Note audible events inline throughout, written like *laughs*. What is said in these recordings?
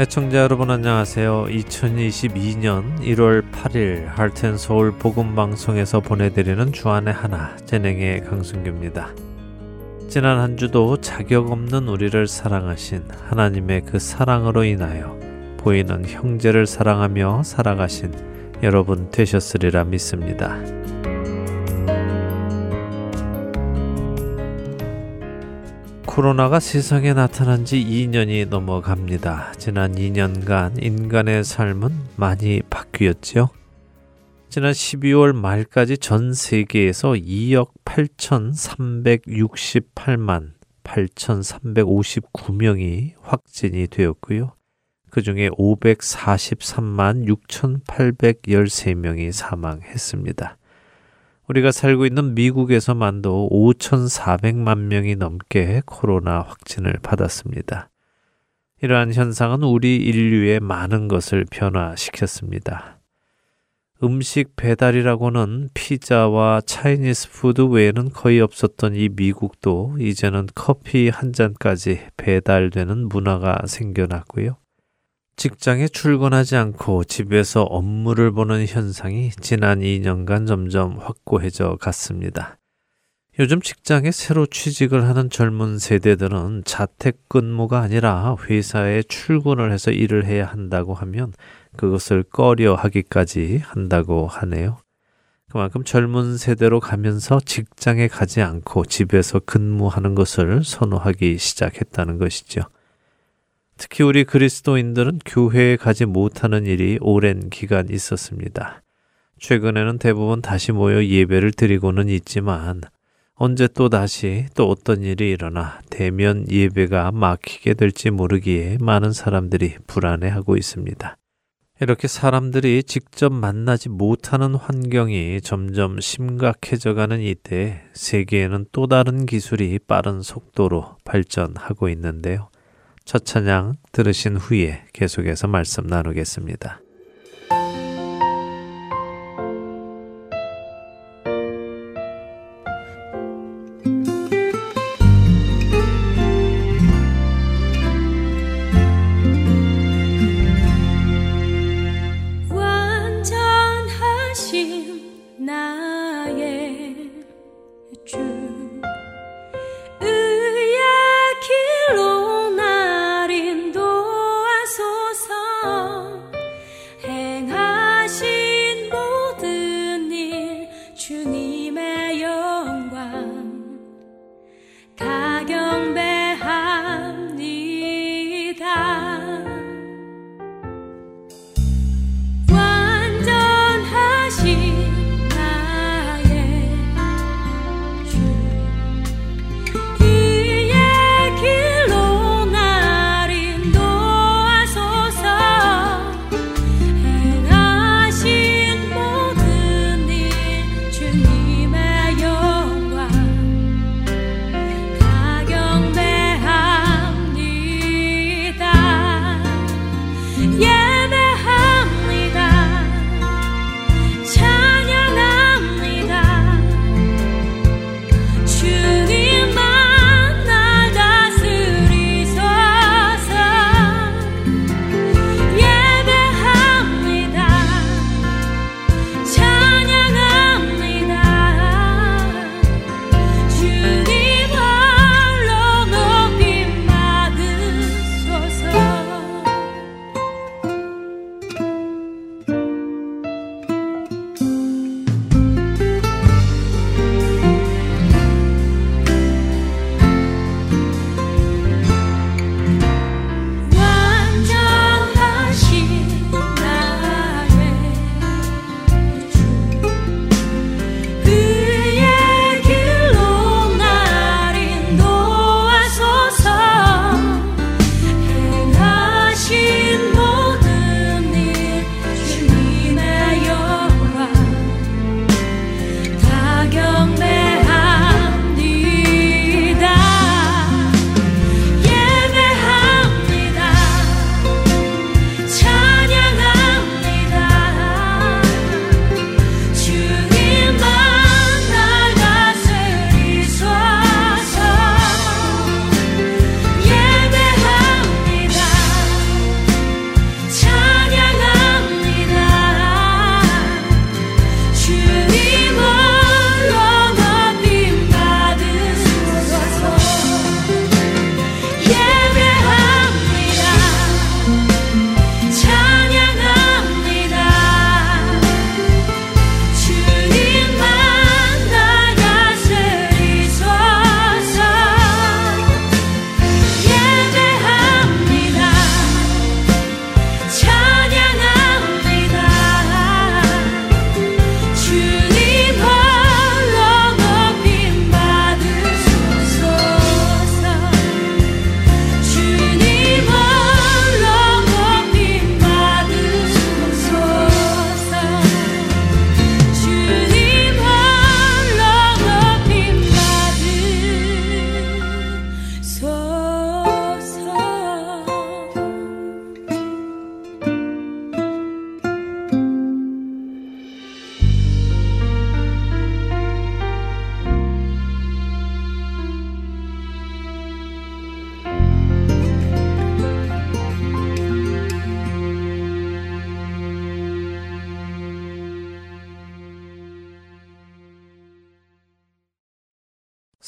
애청자 여러분 안녕하세요. 2022년 1월 8일 할텐 서울 복음 방송에서 보내드리는 주안의 하나 진행의 강순규입니다. 지난 한 주도 자격 없는 우리를 사랑하신 하나님의 그 사랑으로 인하여 보이는 형제를 사랑하며 살아가신 여러분 되셨으리라 믿습니다. 코로나가 세상에 나타난 지 2년이 넘어갑니다. 지난 2년간 인간의 삶은 많이 바뀌었지요. 지난 12월 말까지 전 세계에서 2억 8,368만 8,359명이 확진이 되었고요. 그 중에 543만 6,813명이 사망했습니다. 우리가 살고 있는 미국에서만도 5,400만 명이 넘게 코로나 확진을 받았습니다. 이러한 현상은 우리 인류의 많은 것을 변화시켰습니다. 음식 배달이라고는 피자와 Chinese food 외에는 거의 없었던 이 미국도 이제는 커피 한 잔까지 배달되는 문화가 생겨났고요. 직장에 출근하지 않고 집에서 업무를 보는 현상이 지난 2년간 점점 확고해져 갔습니다. 요즘 직장에 새로 취직을 하는 젊은 세대들은 자택근무가 아니라 회사에 출근을 해서 일을 해야 한다고 하면 그것을 꺼려 하기까지 한다고 하네요. 그만큼 젊은 세대로 가면서 직장에 가지 않고 집에서 근무하는 것을 선호하기 시작했다는 것이죠. 특히 우리 그리스도인들은 교회에 가지 못하는 일이 오랜 기간 있었습니다. 최근에는 대부분 다시 모여 예배를 드리고는 있지만 언제 또 다시 또 어떤 일이 일어나 대면 예배가 막히게 될지 모르기에 많은 사람들이 불안해하고 있습니다. 이렇게 사람들이 직접 만나지 못하는 환경이 점점 심각해져가는 이때 세계에는 또 다른 기술이 빠른 속도로 발전하고 있는데요. 첫 찬양 들으신 후에 계속해서 말씀 나누겠습니다.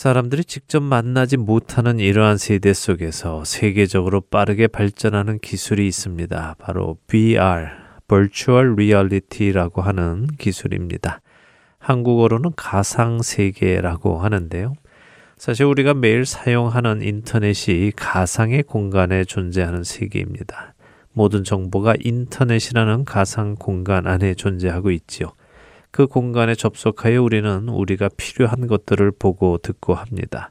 사람들이 직접 만나지 못하는 이러한 세대 속에서 세계적으로 빠르게 발전하는 기술이 있습니다. 바로 VR, Virtual Reality라고 하는 기술입니다. 한국어로는 가상세계라고 하는데요. 사실 우리가 매일 사용하는 인터넷이 가상의 공간에 존재하는 세계입니다. 모든 정보가 인터넷이라는 가상 공간 안에 존재하고 있지요. 그 공간에 접속하여 우리는 우리가 필요한 것들을 보고 듣고 합니다.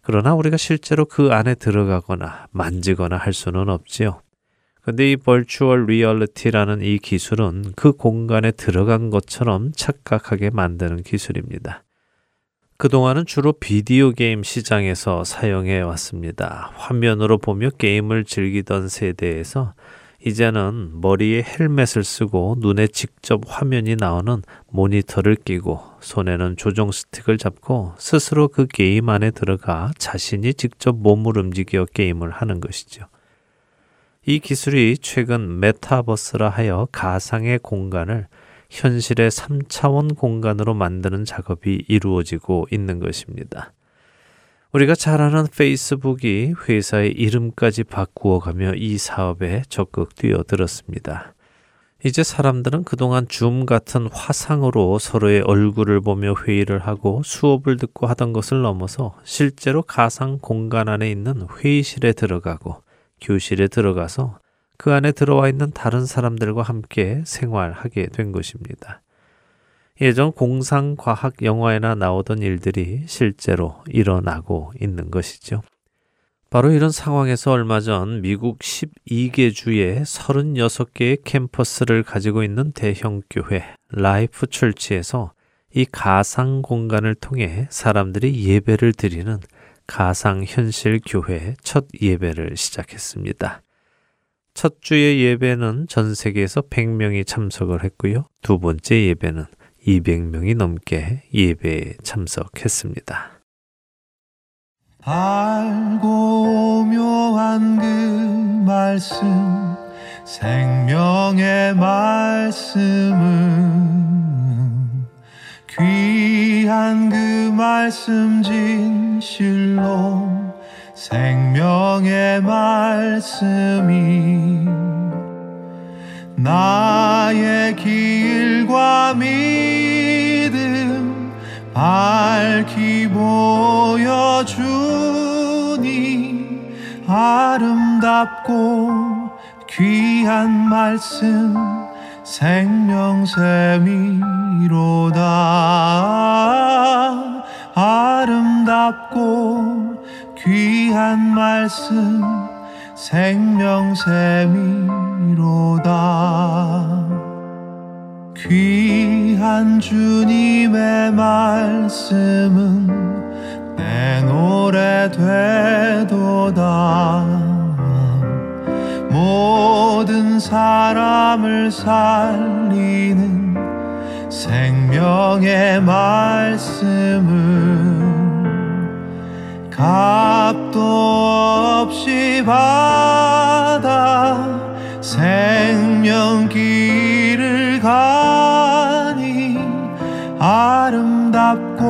그러나 우리가 실제로 그 안에 들어가거나 만지거나 할 수는 없지요. 근데 이 virtual reality라는 이 기술은 그 공간에 들어간 것처럼 착각하게 만드는 기술입니다. 그동안은 주로 비디오 게임 시장에서 사용해 왔습니다. 화면으로 보며 게임을 즐기던 세대에서 이제는 머리에 헬멧을 쓰고 눈에 직접 화면이 나오는 모니터를 끼고 손에는 조종 스틱을 잡고 스스로 그 게임 안에 들어가 자신이 직접 몸을 움직여 게임을 하는 것이죠. 이 기술이 최근 메타버스라 하여 가상의 공간을 현실의 3차원 공간으로 만드는 작업이 이루어지고 있는 것입니다. 우리가 잘 아는 페이스북이 회사의 이름까지 바꾸어 가며 이 사업에 적극 뛰어들었습니다. 이제 사람들은 그동안 줌 같은 화상으로 서로의 얼굴을 보며 회의를 하고 수업을 듣고 하던 것을 넘어서 실제로 가상 공간 안에 있는 회의실에 들어가고 교실에 들어가서 그 안에 들어와 있는 다른 사람들과 함께 생활하게 된 것입니다. 예전 공상과학 영화에나 나오던 일들이 실제로 일어나고 있는 것이죠. 바로 이런 상황에서 얼마 전 미국 12개 주에 36개의 캠퍼스를 가지고 있는 대형 교회 라이프 철치에서 이 가상 공간을 통해 사람들이 예배를 드리는 가상 현실 교회 첫 예배를 시작했습니다. 첫 주의 예배는 전 세계에서 100명이 참석을 했고요. 두 번째 예배는 200명이 넘게 예배에 참석했습니다. 알고 묘한 그 말씀 생명의 말씀은 귀한 그 말씀 진실로 생명의 말씀이 나의 길과 믿음 밝히 보여주니 아름답고 귀한 말씀 생명샘이로다. 아름답고 귀한 말씀 생명샘이로다. 귀한 주님의 말씀은 내 노래 되도다. 모든 사람을 살리는 생명의 말씀은 값도 없이 받아 생명길을 가니 아름답고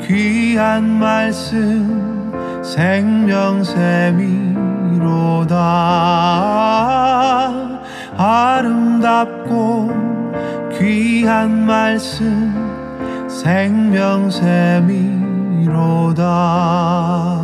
귀한 말씀 생명샘이로다. 아름답고 귀한 말씀 생명샘이 이로다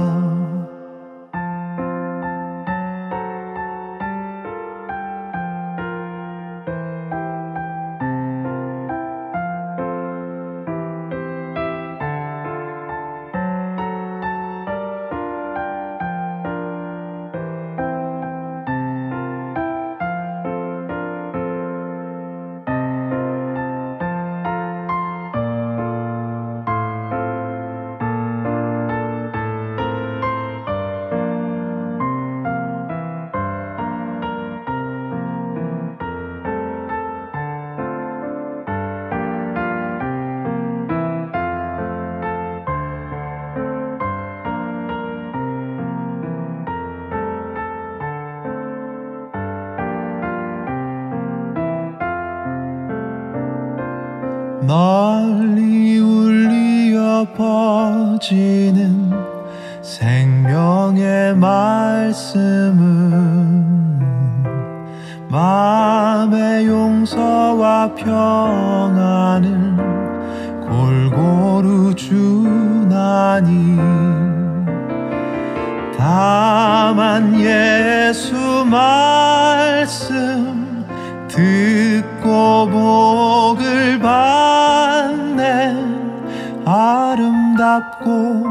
아름답고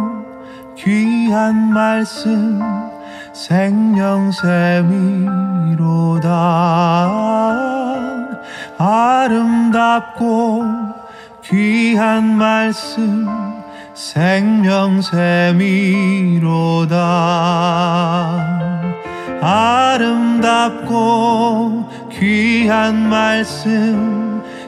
귀한 말씀 생명샘이로다. 아름답고 귀한 말씀 생명샘이로다. 아름답고 귀한 말씀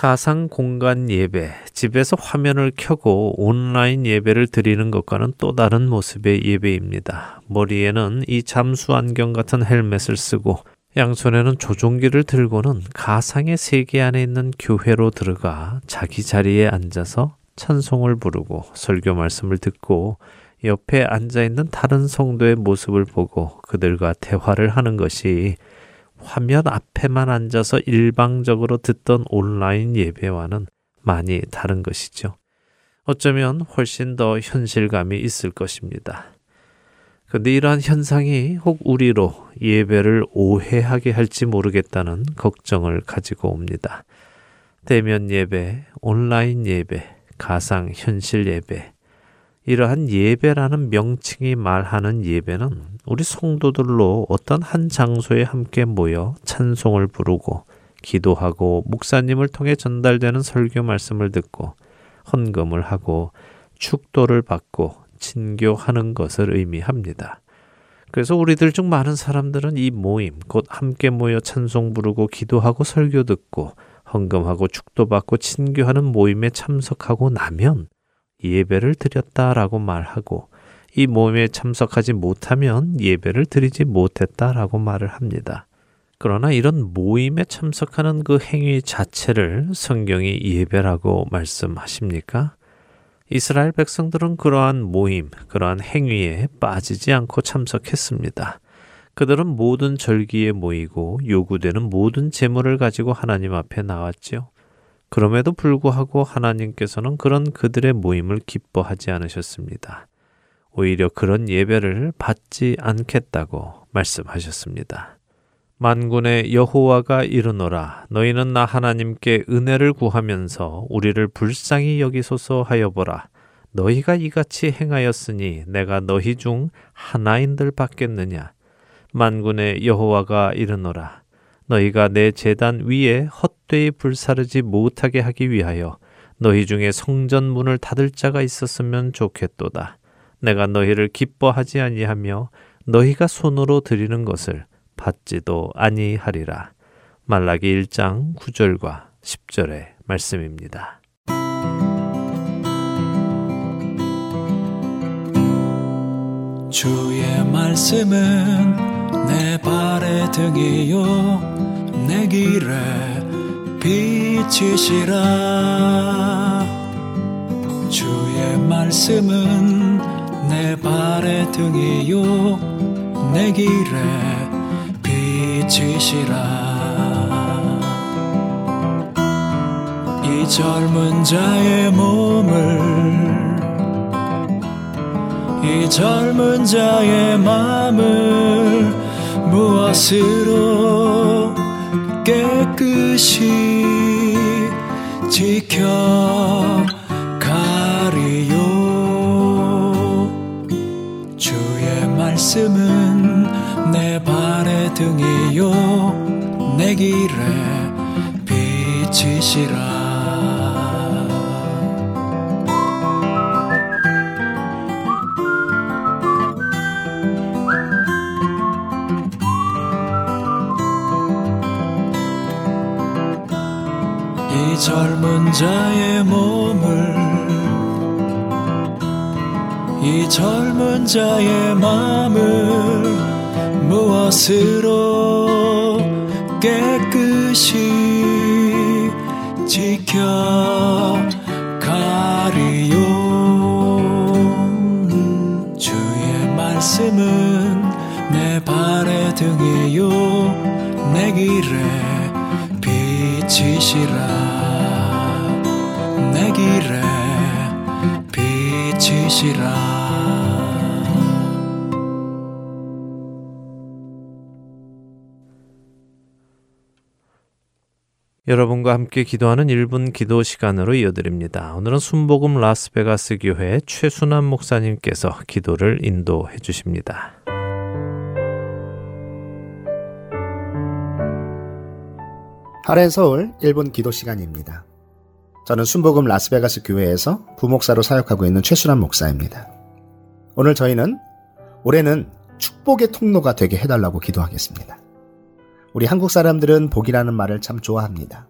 가상 공간 예배, 집에서 화면을 켜고 온라인 예배를 드리는 것과는 또 다른 모습의 예배입니다. 머리에는 이 잠수 안경 같은 헬멧을 쓰고 양손에는 조종기를 들고는 가상의 세계 안에 있는 교회로 들어가 자기 자리에 앉아서 찬송을 부르고 설교 말씀을 듣고 옆에 앉아 있는 다른 성도의 모습을 보고 그들과 대화를 하는 것이 화면 앞에만 앉아서 일방적으로 듣던 온라인 예배와는 많이 다른 것이죠. 어쩌면 훨씬 더 현실감이 있을 것입니다. 그런데 이러한 현상이 혹 우리로 예배를 오해하게 할지 모르겠다는 걱정을 가지고 옵니다. 대면 예배, 온라인 예배, 가상 현실 예배, 이러한 예배라는 명칭이 말하는 예배는 우리 성도들로 어떤 한 장소에 함께 모여 찬송을 부르고 기도하고 목사님을 통해 전달되는 설교 말씀을 듣고 헌금을 하고 축도를 받고 친교하는 것을 의미합니다. 그래서 우리들 중 많은 사람들은 이 모임, 곧 함께 모여 찬송 부르고 기도하고 설교 듣고 헌금하고 축도 받고 친교하는 모임에 참석하고 나면 예배를 드렸다라고 말하고 이 모임에 참석하지 못하면 예배를 드리지 못했다라고 말을 합니다. 그러나 이런 모임에 참석하는 그 행위 자체를 성경이 예배라고 말씀하십니까? 이스라엘 백성들은 그러한 모임, 그러한 행위에 빠지지 않고 참석했습니다. 그들은 모든 절기에 모이고 요구되는 모든 재물을 가지고 하나님 앞에 나왔지요. 그럼에도 불구하고 하나님께서는 그런 그들의 모임을 기뻐하지 않으셨습니다. 오히려 그런 예배를 받지 않겠다고 말씀하셨습니다. 만군의 여호와가 이르노라 너희는 나 하나님께 은혜를 구하면서 우리를 불쌍히 여기소서 하여 보라 너희가 이같이 행하였으니 내가 너희 중 하나인들 받겠느냐 만군의 여호와가 이르노라 너희가 내 재단 위에 헛되이 불사르지 못하게 하기 위하여 너희 중에 성전 문을 닫을 자가 있었으면 좋겠도다. 내가 너희를 기뻐하지 아니하며 너희가 손으로 드리는 것을 받지도 아니하리라. 말라기 1장 9절과 10절의 말씀입니다. 주의 말씀은 내 발의 등이요. 내 길에 빛이시라. 주의 말씀은 내 발의 등이요. 내 길에 빛이시라. 이 젊은 자의 몸을 이 젊은 자의 마음을 무엇으로 깨끗이 지켜가리요? 주의 말씀은 내 발의 등이요. 내 길에 빛이시라 젊은 자의 몸을 이 젊은 자의 마음을 무엇으로 깨끗이 지켜 여러분과 함께 기도하는 1분 기도 시간으로 이어드립니다. 오늘은 순복음 라스베가스 교회 최순환 목사님께서 기도를 인도해 주십니다. 하렌 서울 1분 기도 시간입니다. 저는 순복음 라스베가스 교회에서 부목사로 사역하고 있는 최순환 목사입니다. 오늘 저희는 올해는 축복의 통로가 되게 해달라고 기도하겠습니다. 우리 한국 사람들은 복이라는 말을 참 좋아합니다.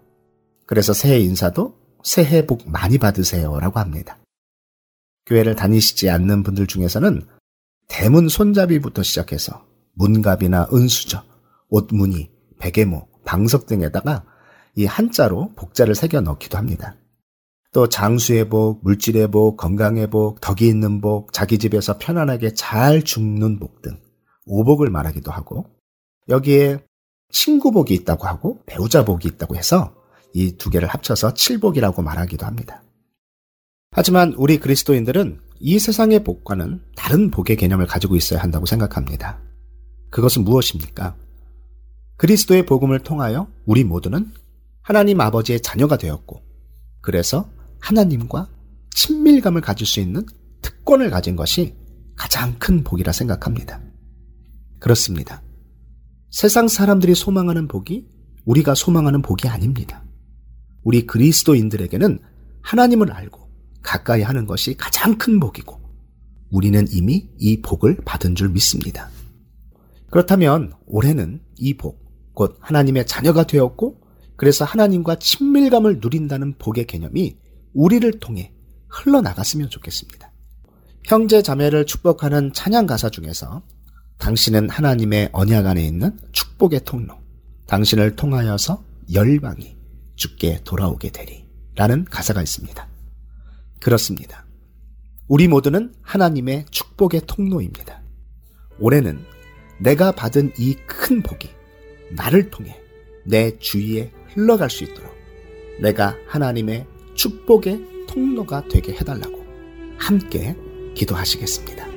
그래서 새해 인사도 새해 복 많이 받으세요라고 합니다. 교회를 다니시지 않는 분들 중에서는 대문 손잡이부터 시작해서 문갑이나 은수저, 옷무늬, 베개모, 방석 등에다가 이 한자로 복자를 새겨 넣기도 합니다. 또 장수의 복, 물질의 복, 건강의 복, 덕이 있는 복, 자기 집에서 편안하게 잘 죽는 복 등 오복을 말하기도 하고 여기에 친구복이 있다고 하고 배우자 복이 있다고 해서 이 두 개를 합쳐서 칠복이라고 말하기도 합니다. 하지만 우리 그리스도인들은 이 세상의 복과는 다른 복의 개념을 가지고 있어야 한다고 생각합니다. 그것은 무엇입니까? 그리스도의 복음을 통하여 우리 모두는 하나님 아버지의 자녀가 되었고, 그래서 하나님과 친밀감을 가질 수 있는 특권을 가진 것이 가장 큰 복이라 생각합니다. 그렇습니다. 세상 사람들이 소망하는 복이 우리가 소망하는 복이 아닙니다. 우리 그리스도인들에게는 하나님을 알고 가까이 하는 것이 가장 큰 복이고 우리는 이미 이 복을 받은 줄 믿습니다. 그렇다면 올해는 이 복, 곧 하나님의 자녀가 되었고 그래서 하나님과 친밀감을 누린다는 복의 개념이 우리를 통해 흘러나갔으면 좋겠습니다. 형제 자매를 축복하는 찬양 가사 중에서 당신은 하나님의 언약 안에 있는 축복의 통로, 당신을 통하여서 열방이 죽게 돌아오게 되리. 라는 가사가 있습니다. 그렇습니다. 우리 모두는 하나님의 축복의 통로입니다. 올해는 내가 받은 이 큰 복이 나를 통해 내 주위에 흘러갈 수 있도록 내가 하나님의 축복의 통로가 되게 해달라고 함께 기도하시겠습니다.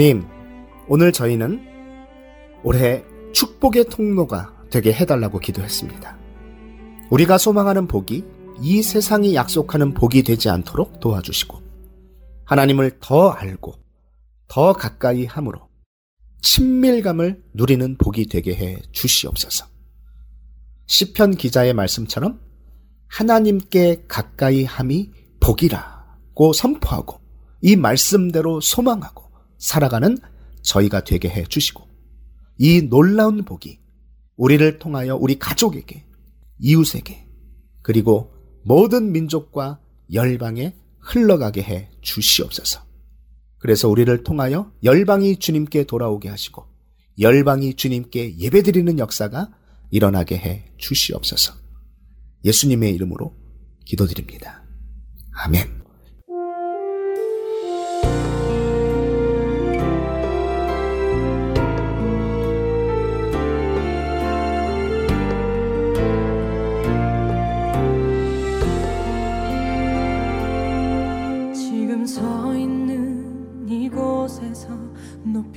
주님, 오늘 저희는 올해 축복의 통로가 되게 해달라고 기도했습니다. 우리가 소망하는 복이 이 세상이 약속하는 복이 되지 않도록 도와주시고, 하나님을 더 알고 더 가까이 함으로 친밀감을 누리는 복이 되게 해 주시옵소서. 시편 기자의 말씀처럼 하나님께 가까이 함이 복이라고 선포하고 이 말씀대로 소망하고 살아가는 저희가 되게 해 주시고 이 놀라운 복이 우리를 통하여 우리 가족에게 이웃에게 그리고 모든 민족과 열방에 흘러가게 해 주시옵소서. 그래서 우리를 통하여 열방이 주님께 돌아오게 하시고 열방이 주님께 예배드리는 역사가 일어나게 해 주시옵소서. 예수님의 이름으로 기도드립니다. 아멘.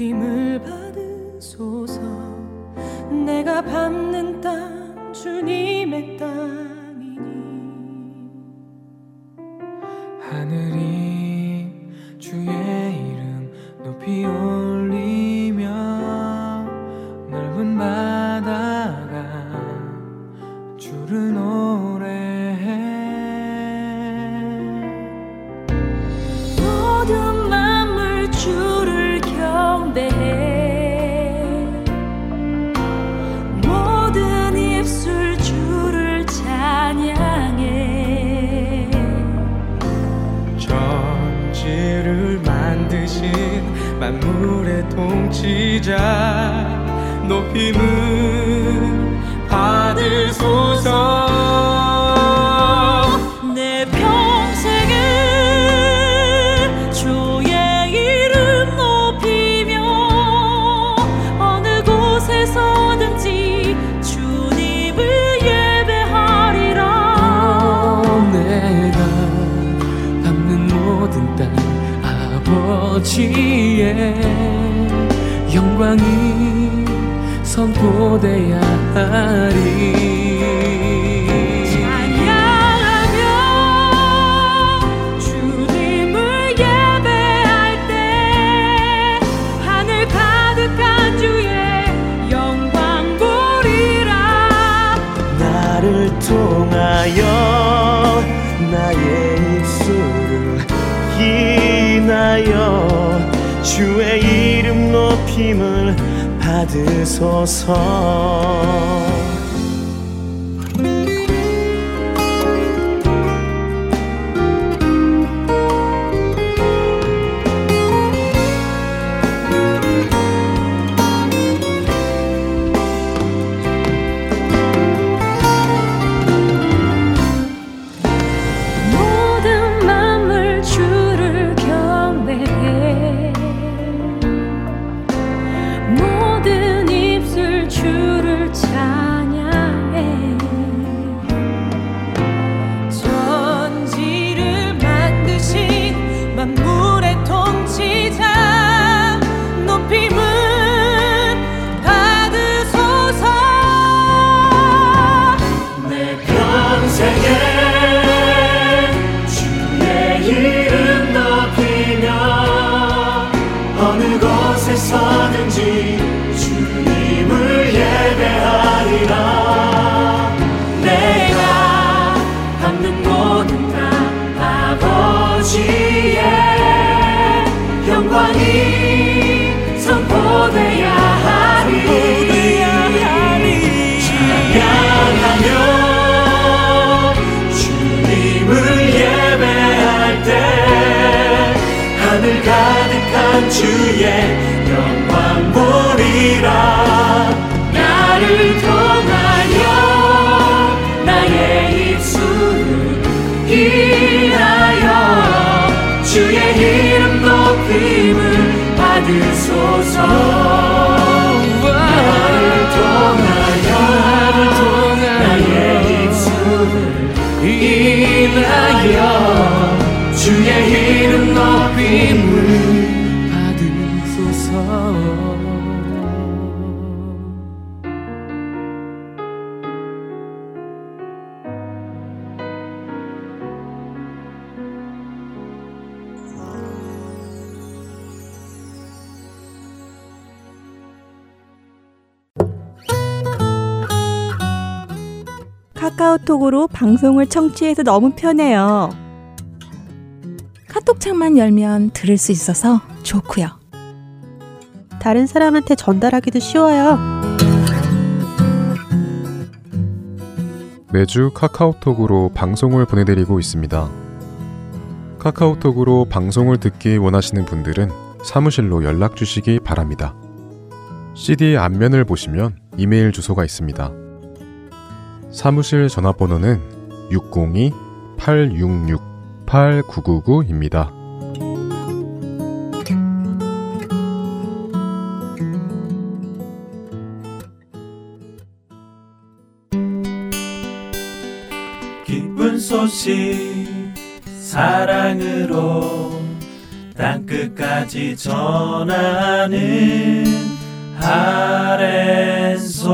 높임을 받으소서. 내가 밟는 땅 주님의 땅이니. 하늘이 통치자 높임 광 보리라. 나를 통하여 나의 입술을 인하여 주의 이름 높임을 받으소서 하늘 가득한 주의 영광 보리라. 나를 통하여 나의 입술을 인하여 주의 이름 높임을 받으소서 카카오톡으로 방송을 청취해서 너무 편해요. 카톡창만 열면 들을 수 있어서 좋고요. 다른 사람한테 전달하기도 쉬워요. 매주 카카오톡으로 방송을 보내드리고 있습니다. 카카오톡으로 방송을 듣기 원하시는 분들은 사무실로 연락 주시기 바랍니다. CD 앞면을 보시면 이메일 주소가 있습니다. 사무실 전화번호는 602-866-8999입니다. 기쁜 소식 사랑으로 땅끝까지 전하는 아랜소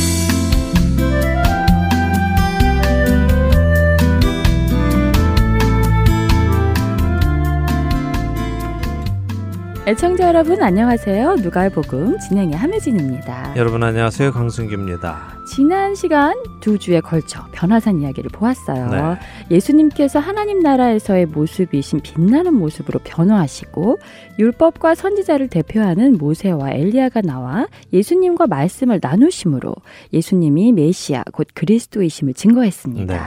애청자 여러분 안녕하세요. 누가의 복음 진행의 함혜진입니다. 여러분 안녕하세요. 강승규입니다. 지난 시간 두 주에 걸쳐 변화산 이야기를 보았어요. 네. 예수님께서 하나님 나라에서의 모습이신 빛나는 모습으로 변화하시고 율법과 선지자를 대표하는 모세와 엘리야가 나와 예수님과 말씀을 나누심으로 예수님이 메시아 곧 그리스도이심을 증거했습니다. 네.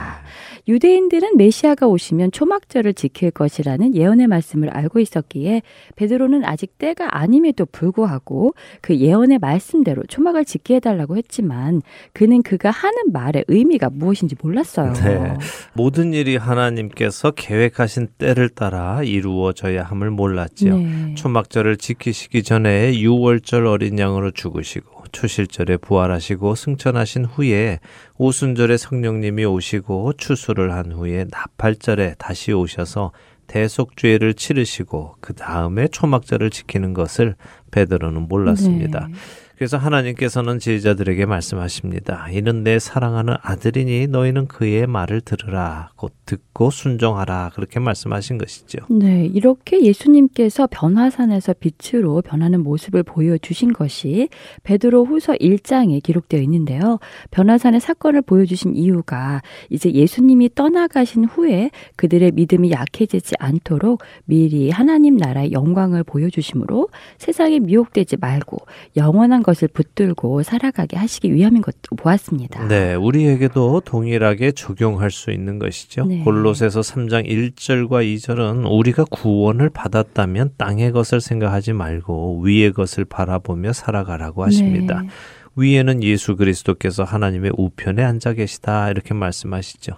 유대인들은 메시아가 오시면 초막절을 지킬 것이라는 예언의 말씀을 알고 있었기에 베드로는 아직 때가 아님에도 불구하고 그 예언의 말씀대로 초막을 지게 해달라고 했지만 그는 그가 하는 말의 의미가 무엇인지 몰랐어요. 네. 모든 일이 하나님께서 계획하신 때를 따라 이루어져야 함을 몰랐지요. 네. 초막절을 지키시기 전에 6월절 어린 양으로 죽으시고 초실절에 부활하시고 승천하신 후에 오순절에 성령님이 오시고 추수를 한 후에 나팔절에 다시 오셔서 대속죄를 치르시고 그 다음에 초막절을 지키는 것을 베드로는 몰랐습니다. 네. 그래서 하나님께서는 제자들에게 말씀하십니다. 이는 내 사랑하는 아들이니 너희는 그의 말을 들으라. 곧 듣고 순종하라. 그렇게 말씀하신 것이죠. 네, 이렇게 예수님께서 변화산에서 빛으로 변하는 모습을 보여주신 것이 베드로 후서 1장에 기록되어 있는데요. 변화산의 사건을 보여주신 이유가 이제 예수님이 떠나가신 후에 그들의 믿음이 약해지지 않도록 미리 하나님 나라의 영광을 보여주심으로 세상에 미혹되지 말고 영원한 것을 붙들고 살아가게 하시기 위함인 것도 보았습니다. 네, 우리에게도 동일하게 적용할 수 있는 것이죠. 네. 골로새서 3장 1절과 2절은 우리가 구원을 받았다면 땅의 것을 생각하지 말고 위의 것을 바라보며 살아가라고 하십니다. 네. 위에는 예수 그리스도께서 하나님의 우편에 앉아 계시다 이렇게 말씀하시죠.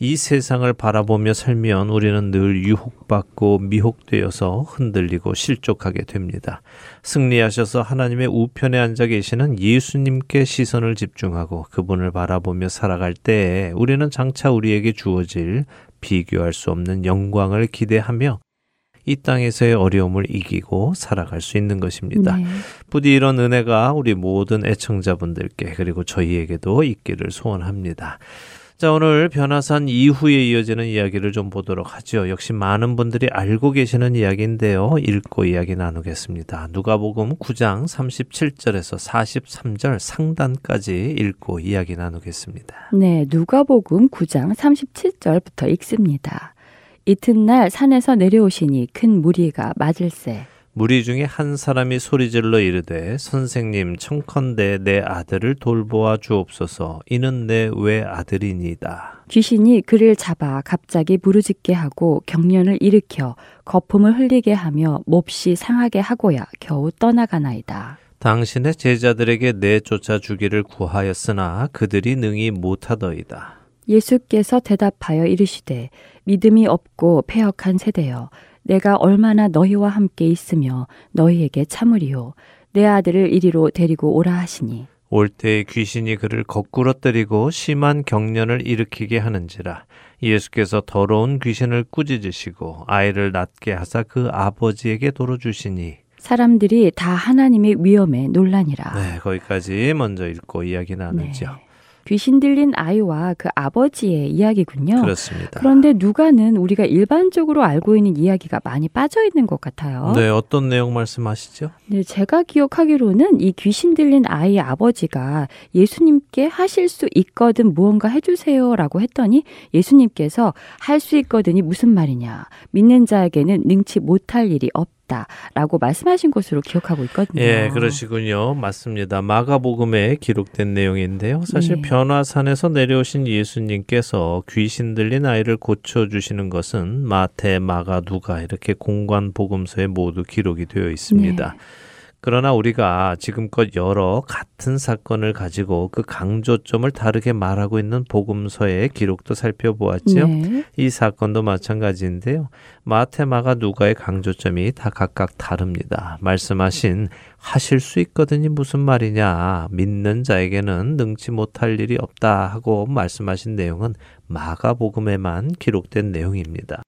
이 세상을 바라보며 살면 우리는 늘 유혹받고 미혹되어서 흔들리고 실족하게 됩니다. 승리하셔서 하나님의 우편에 앉아 계시는 예수님께 시선을 집중하고 그분을 바라보며 살아갈 때에 우리는 장차 우리에게 주어질 비교할 수 없는 영광을 기대하며 이 땅에서의 어려움을 이기고 살아갈 수 있는 것입니다. 네. 부디 이런 은혜가 우리 모든 애청자분들께 그리고 저희에게도 있기를 소원합니다. 자, 오늘 변화산 이후에 이어지는 이야기를 좀 보도록 하죠. 역시 많은 분들이 알고 계시는 이야기인데요. 읽고 이야기 나누겠습니다. 누가복음 9장 37절에서 43절 상단까지 읽고 이야기 나누겠습니다. 네, 누가복음 9장 37절부터 읽습니다. 이튿날 산에서 내려오시니 큰 무리가 맞을세 무리 중에 한 사람이 소리질러 이르되 선생님 청컨대 내 아들을 돌보아 주옵소서 이는 내 외아들이니이다. 귀신이 그를 잡아 갑자기 부르짖게 하고 경련을 일으켜 거품을 흘리게 하며 몹시 상하게 하고야 겨우 떠나가나이다. 당신의 제자들에게 내쫓아 주기를 구하였으나 그들이 능히 못하더이다. 예수께서 대답하여 이르시되 믿음이 없고 패역한 세대여 내가 얼마나 너희와 함께 있으며 너희에게 참으리요. 내 아들을 이리로 데리고 오라 하시니. 올 때에 귀신이 그를 거꾸로 때리고 심한 경련을 일으키게 하는지라 예수께서 더러운 귀신을 꾸짖으시고 아이를 낳게 하사 그 아버지에게 도로 주시니. 사람들이 다 하나님의 위엄에 논란이라. 네, 거기까지 먼저 읽고 이야기 나누죠. 귀신 들린 아이와 그 아버지의 이야기군요. 그렇습니다. 그런데 누가는 우리가 일반적으로 알고 있는 이야기가 많이 빠져 있는 것 같아요. 네, 어떤 내용 말씀하시죠? 네, 제가 기억하기로는 이 귀신 들린 아이의 아버지가 예수님께 하실 수 있거든 무언가 해주세요라고 했더니 예수님께서 할 수 있거든이 무슨 말이냐. 믿는 자에게는 능치 못할 일이 없다. 라고 말씀하신 것으로 기억하고 있거든요. 예, 그러시군요. 맞습니다. 마가복음에 기록된 내용인데요. 사실 네. 변화산에서 내려오신 예수님께서 귀신 들린 아이를 고쳐 주시는 것은 마태, 마가, 누가 이렇게 공관 복음서에 모두 기록이 되어 있습니다. 네. 그러나 우리가 지금껏 여러 같은 사건을 가지고 그 강조점을 다르게 말하고 있는 복음서의 기록도 살펴보았지요. 네. 이 사건도 마찬가지인데요. 마태, 마가, 누가의 강조점이 다 각각 다릅니다. 말씀하신 하실 수 있거든이 무슨 말이냐. 믿는 자에게는 능치 못할 일이 없다 하고 말씀하신 내용은 마가복음에만 기록된 내용입니다.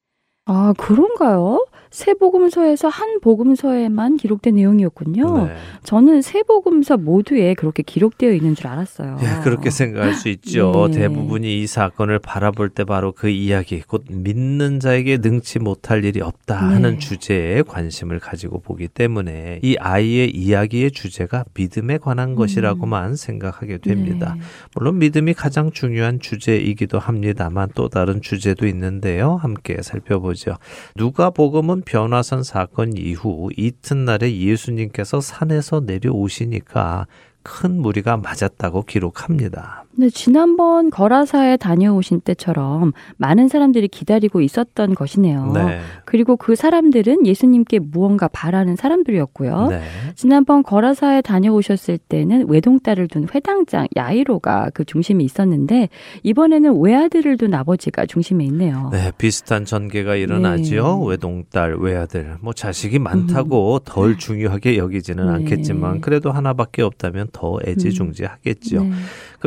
아, 그런가요? 세 복음서에서 한 복음서에만 기록된 내용이었군요. 네. 저는 세 복음서 모두에 그렇게 기록되어 있는 줄 알았어요. 예, 그렇게 생각할 수 있죠. 네. 대부분이 이 사건을 바라볼 때 바로 그 이야기, 곧 믿는 자에게 능치 못할 일이 없다 하는 네. 주제에 관심을 가지고 보기 때문에 이 아이의 이야기의 주제가 믿음에 관한 것이라고만 생각하게 됩니다. 네. 물론 믿음이 가장 중요한 주제이기도 합니다만 또 다른 주제도 있는데요. 함께 살펴보죠. 누가 복음은 변화산 사건 이후 이튿날에 예수님께서 산에서 내려오시니까 큰 무리가 맞았다고 기록합니다. 네, 지난번 거라사에 다녀오신 때처럼 많은 사람들이 기다리고 있었던 것이네요. 네. 그리고 그 사람들은 예수님께 무언가 바라는 사람들이었고요. 네. 지난번 거라사에 다녀오셨을 때는 외동딸을 둔 회당장 야이로가 그 중심에 있었는데 이번에는 외아들을 둔 아버지가 중심에 있네요. 네, 비슷한 전개가 일어나지요. 네. 외동딸, 외아들. 뭐 자식이 많다고 덜 중요하게 여기지는 네. 않겠지만 그래도 하나밖에 없다면 더 애지중지하겠죠. 네.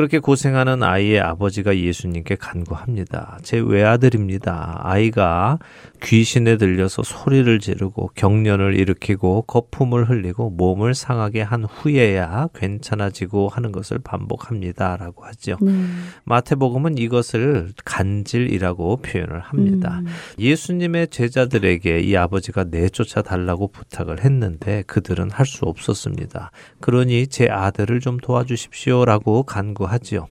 그렇게 고생하는 아이의 아버지가 예수님께 간구합니다. 제 외아들입니다. 아이가 귀신에 들려서 소리를 지르고 경련을 일으키고 거품을 흘리고 몸을 상하게 한 후에야 괜찮아지고 하는 것을 반복합니다. 라고 하죠. 네. 마태복음은 이것을 간질이라고 표현을 합니다. 음. 예수님의 제자들에게 이 아버지가 내쫓아 달라고 부탁을 했는데 그들은 할 수 없었습니다. 그러니 제 아들을 좀 도와주십시오라고 간구하지요.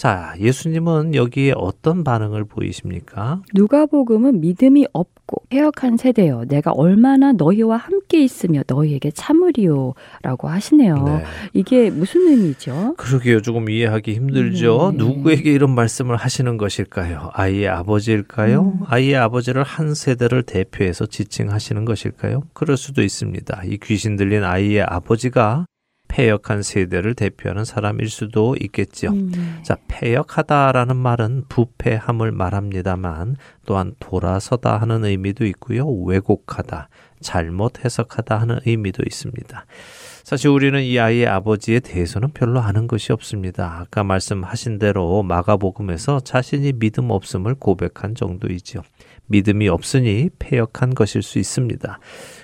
자, 예수님은 여기에 어떤 반응을 보이십니까? 누가복음은 믿음이 없고 폐역한 세대여 내가 얼마나 너희와 함께 있으며 너희에게 참으리요라고 하시네요. 네. 이게 무슨 의미죠? 그러게요. 조금 이해하기 힘들죠. 네. 누구에게 이런 말씀을 하시는 것일까요? 아이의 아버지일까요? 음. 아이의 아버지를 한 세대를 대표해서 지칭하시는 것일까요? 그럴 수도 있습니다. 이 귀신 들린 아이의 아버지가 폐역한 세대를 대표하는 사람일 수도 있겠지요. 음. 자, 폐역하다라는 말은 부패함을 말합니다만 또한 돌아서다 하는 의미도 있고요. 왜곡하다, 잘못 해석하다 하는 의미도 있습니다. 사실 우리는 이 아이의 아버지에 대해서는 별로 아는 것이 없습니다. 아까 말씀하신 대로 마가복음에서 자신이 믿음 없음을 고백한 정도이지요. 믿음이 없으니 폐역한 것일 수 있습니다.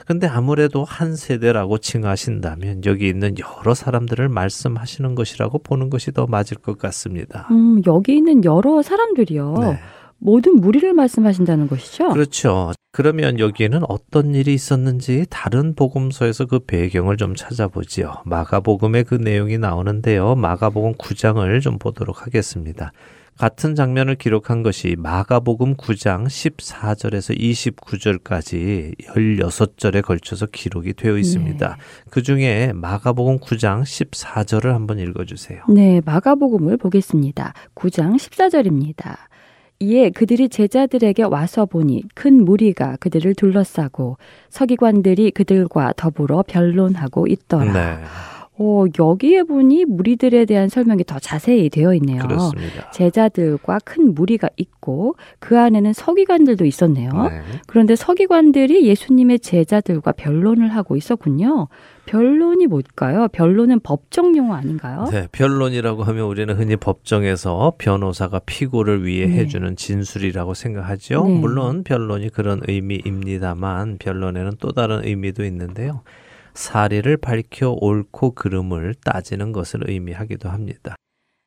근데 아무래도 한 세대라고 칭하신다면 여기 있는 여러 사람들을 말씀하시는 것이라고 보는 것이 더 맞을 것 같습니다. 음, 여기 있는 여러 사람들이요. 네. 모든 무리를 말씀하신다는 것이죠? 그렇죠. 그러면 여기에는 어떤 일이 있었는지 다른 복음서에서 그 배경을 좀 찾아보지요. 마가복음에 그 내용이 나오는데요. 마가복음 9장을 좀 보도록 하겠습니다. 같은 장면을 기록한 것이 마가복음 9장 14절에서 29절까지 16절에 걸쳐서 기록이 되어 있습니다. 그 중에 마가복음 9장 14절을 한번 읽어 주세요. 네, 마가복음을 보겠습니다. 9장 14절입니다. 이에 그들이 제자들에게 와서 보니 큰 무리가 그들을 둘러싸고 서기관들이 그들과 더불어 변론하고 있더라. 네, 어, 여기에 보니 무리들에 대한 설명이 더 자세히 되어 있네요. 그렇습니다. 제자들과 큰 무리가 있고 그 안에는 서기관들도 있었네요. 네. 그런데 서기관들이 예수님의 제자들과 변론을 하고 있었군요. 변론이 뭘까요? 변론은 법정 용어 아닌가요? 네, 변론이라고 하면 우리는 흔히 법정에서 변호사가 피고를 위해 네. 해주는 진술이라고 생각하죠. 네. 물론 변론이 그런 의미입니다만 변론에는 또 다른 의미도 있는데요. 사리를 밝혀 옳고 그름을 따지는 것을 의미하기도 합니다.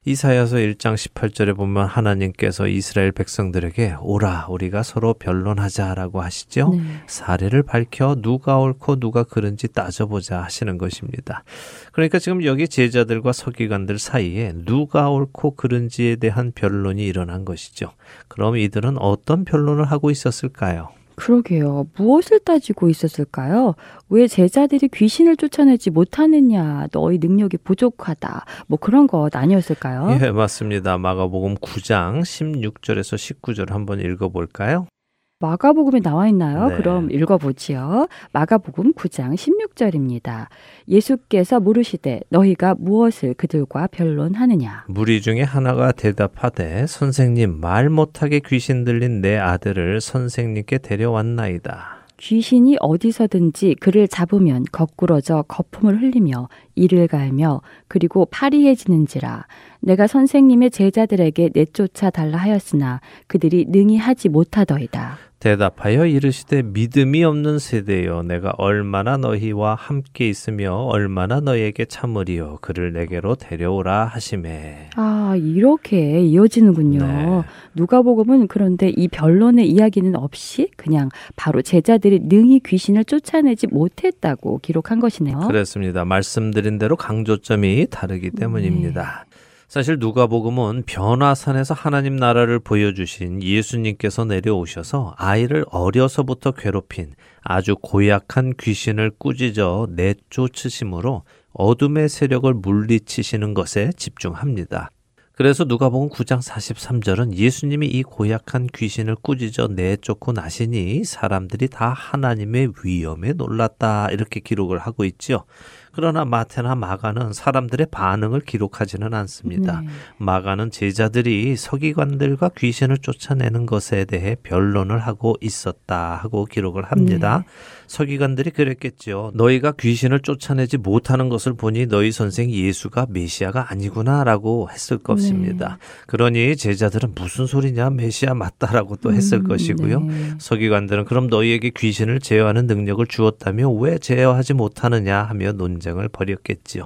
이사야서 1장 18절에 보면 하나님께서 이스라엘 백성들에게 오라 우리가 서로 변론하자라고 하시죠. 네. 사례를 밝혀 누가 옳고 누가 그른지 따져보자 하시는 것입니다. 그러니까 지금 여기 제자들과 서기관들 사이에 누가 옳고 그른지에 대한 변론이 일어난 것이죠. 그럼 이들은 어떤 변론을 하고 있었을까요? 그러게요. 무엇을 따지고 있었을까요? 왜 제자들이 귀신을 쫓아내지 못하느냐, 너희 능력이 부족하다, 뭐 그런 것 아니었을까요? 예, 맞습니다. 마가복음 9장 16절에서 19절 한번 읽어볼까요? 마가복음에 나와 있나요? 네. 그럼 읽어보지요. 마가복음 9장 16절입니다. 예수께서 물으시되 너희가 무엇을 그들과 변론하느냐? 무리 중에 하나가 대답하되 선생님 말 못하게 귀신 들린 내 아들을 선생님께 데려왔나이다. 귀신이 어디서든지 그를 잡으면 거꾸러져 거품을 흘리며 이를 갈며 그리고 파리해지는지라 내가 선생님의 제자들에게 내쫓아 달라 하였으나 그들이 능히 하지 못하더이다. 대답하여 이르시되 믿음이 없는 세대여 내가 얼마나 너희와 함께 있으며 얼마나 너희에게 참으리요 그를 내게로 데려오라 하심에 아, 이렇게 이어지는군요. 네. 누가복음은 그런데 이 변론의 이야기는 없이 그냥 바로 제자들이 능히 귀신을 쫓아내지 못했다고 기록한 것이네요. 그렇습니다. 말씀드린 대로 강조점이 다르기 때문입니다. 사실 누가복음은 변화산에서 하나님 나라를 보여주신 예수님께서 내려오셔서 아이를 어려서부터 괴롭힌 아주 고약한 귀신을 꾸짖어 내쫓으심으로 어둠의 세력을 물리치시는 것에 집중합니다. 그래서 누가복음 9장 43절은 예수님이 이 고약한 귀신을 꾸짖어 내쫓고 나시니 사람들이 다 하나님의 위엄에 놀랐다 이렇게 기록을 하고 있죠. 그러나 마태나 마가는 사람들의 반응을 기록하지는 않습니다. 네. 마가는 제자들이 서기관들과 귀신을 쫓아내는 것에 대해 변론을 하고 있었다 하고 기록을 합니다. 서기관들이 그랬겠죠. 너희가 귀신을 쫓아내지 못하는 것을 보니 너희 선생 예수가 메시아가 아니구나라고 했을 것입니다. 그러니 제자들은 무슨 소리냐 메시아 맞다라고 또 했을 음, 것이고요. 네. 서기관들은 그럼 너희에게 귀신을 제어하는 능력을 주었다며 왜 제어하지 못하느냐 하며 논쟁을 벌였겠지요.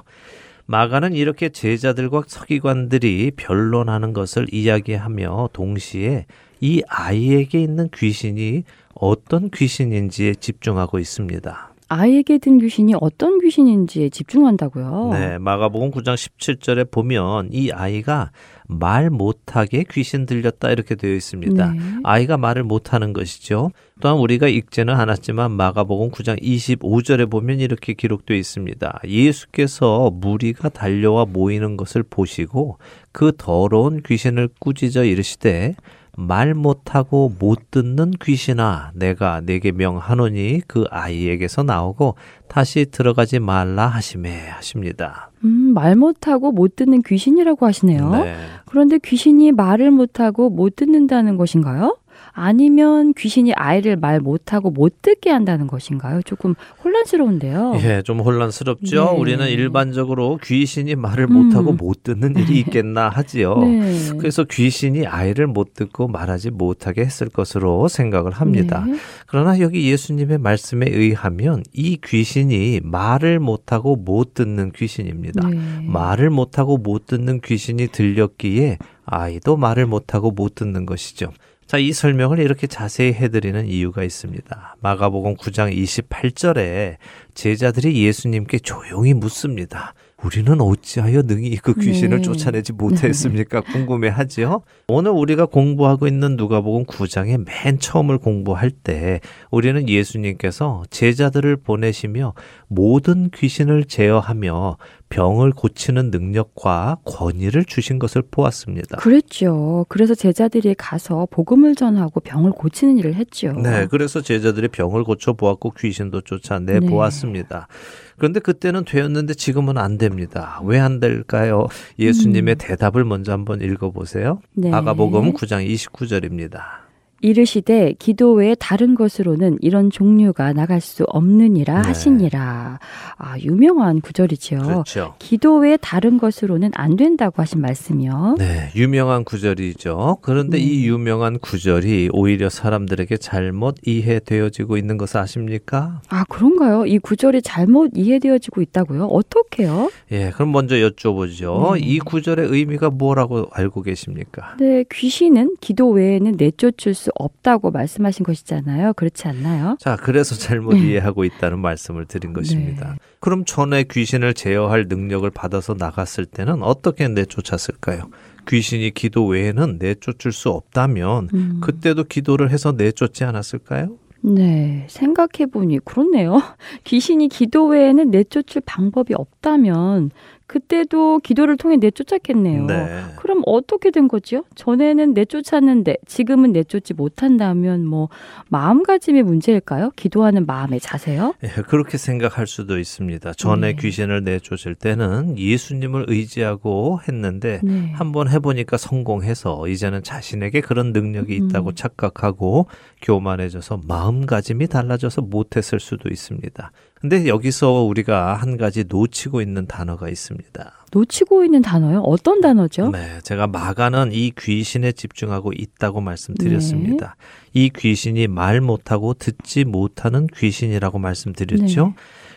마가는 이렇게 제자들과 서기관들이 변론하는 것을 이야기하며 동시에 이 아이에게 있는 귀신이 어떤 귀신인지에 집중하고 있습니다. 아이에게 든 귀신이 어떤 귀신인지에 집중한다고요. 네, 마가복음 9장 17절에 보면 이 아이가 말 못하게 귀신 들렸다 이렇게 되어 있습니다. 네. 아이가 말을 못하는 것이죠. 또한 우리가 읽지는 않았지만 마가복음 9장 25절에 보면 이렇게 기록되어 있습니다. 예수께서 무리가 달려와 모이는 것을 보시고 그 더러운 귀신을 꾸짖어 이르시되 말 못하고 못 듣는 귀신아 내가 내게 명하노니 그 아이에게서 나오고 다시 들어가지 말라 하심에 하십니다. 음, 말 못하고 못 듣는 귀신이라고 하시네요. 네. 그런데 귀신이 말을 못하고 못 듣는다는 것인가요? 아니면 귀신이 아이를 말 못하고 못 듣게 한다는 것인가요? 조금 혼란스러운데요. 예, 좀 혼란스럽죠. 네. 우리는 일반적으로 귀신이 말을 음. 못하고 못 듣는 일이 있겠나 *laughs* 하지요. 네. 그래서 귀신이 아이를 못 듣고 말하지 못하게 했을 것으로 생각을 합니다. 네. 그러나 여기 예수님의 말씀에 의하면 이 귀신이 말을 못하고 못 듣는 귀신입니다. 네. 말을 못하고 못 듣는 귀신이 들렸기에 아이도 말을 못하고 못 듣는 것이죠. 자, 이 설명을 이렇게 자세히 해드리는 이유가 있습니다. 마가복음 9장 28절에 제자들이 예수님께 조용히 묻습니다. 우리는 어찌하여 능히 그 귀신을 네. 쫓아내지 못했습니까? *laughs* 궁금해하지요. 오늘 우리가 공부하고 있는 누가복음 9장의 맨 처음을 공부할 때 우리는 예수님께서 제자들을 보내시며 모든 귀신을 제어하며 병을 고치는 능력과 권위를 주신 것을 보았습니다. 그랬죠. 그래서 제자들이 가서 복음을 전하고 병을 고치는 일을 했죠. 네, 그래서 제자들이 병을 고쳐 보았고 귀신도 쫓아내 네. 보았습니다. 그런데 그때는 되었는데 지금은 안 됩니다. 왜 안 될까요? 예수님의 대답을 먼저 한번 읽어 보세요. 음. 네. 마가복음 9장 29절입니다. 이르시되 기도 외에 다른 것으로는 이런 종류가 나갈 수 없느니라 네. 하시니라. 아, 유명한 구절이지요. 그렇죠. 기도 외에 다른 것으로는 안 된다고 하신 말씀이요. 네, 유명한 구절이죠. 그런데 네. 이 유명한 구절이 오히려 사람들에게 잘못 이해되어지고 있는 것을 아십니까? 아, 그런가요? 이 구절이 잘못 이해되어지고 있다고요? 어떻게요? 예, 그럼 먼저 여쭤보죠. 네. 이 구절의 의미가 뭐라고 알고 계십니까? 네, 귀신은 기도 외에는 내쫓을 수 없다고 말씀하신 것이잖아요. 그렇지 않나요? 자, 그래서 잘못 네. 이해하고 있다는 말씀을 드린 것입니다. 그럼 전에 귀신을 제어할 능력을 받아서 나갔을 때는 어떻게 내쫓았을까요? 귀신이 기도 외에는 내쫓을 수 없다면 음. 그때도 기도를 해서 내쫓지 않았을까요? 네, 생각해보니 그렇네요. *laughs* 귀신이 기도 외에는 내쫓을 방법이 없다면 그때도 기도를 통해 내쫓았겠네요. 네. 그럼 어떻게 된 거죠? 전에는 내쫓았는데 지금은 내쫓지 못한다면 뭐 마음가짐의 문제일까요? 기도하는 마음의 자세요? 예, 그렇게 생각할 수도 있습니다. 전에 네. 귀신을 내쫓을 때는 예수님을 의지하고 했는데 네. 한번 해보니까 성공해서 이제는 자신에게 그런 능력이 있다고 음. 착각하고 교만해져서 마음가짐이 달라져서 못했을 수도 있습니다. 근데 여기서 우리가 한 가지 놓치고 있는 단어가 있습니다. 놓치고 있는 단어요? 어떤 단어죠? 네, 제가 마가는 이 귀신에 집중하고 있다고 말씀드렸습니다. 이 귀신이 말 못하고 듣지 못하는 귀신이라고 말씀드렸죠. 네.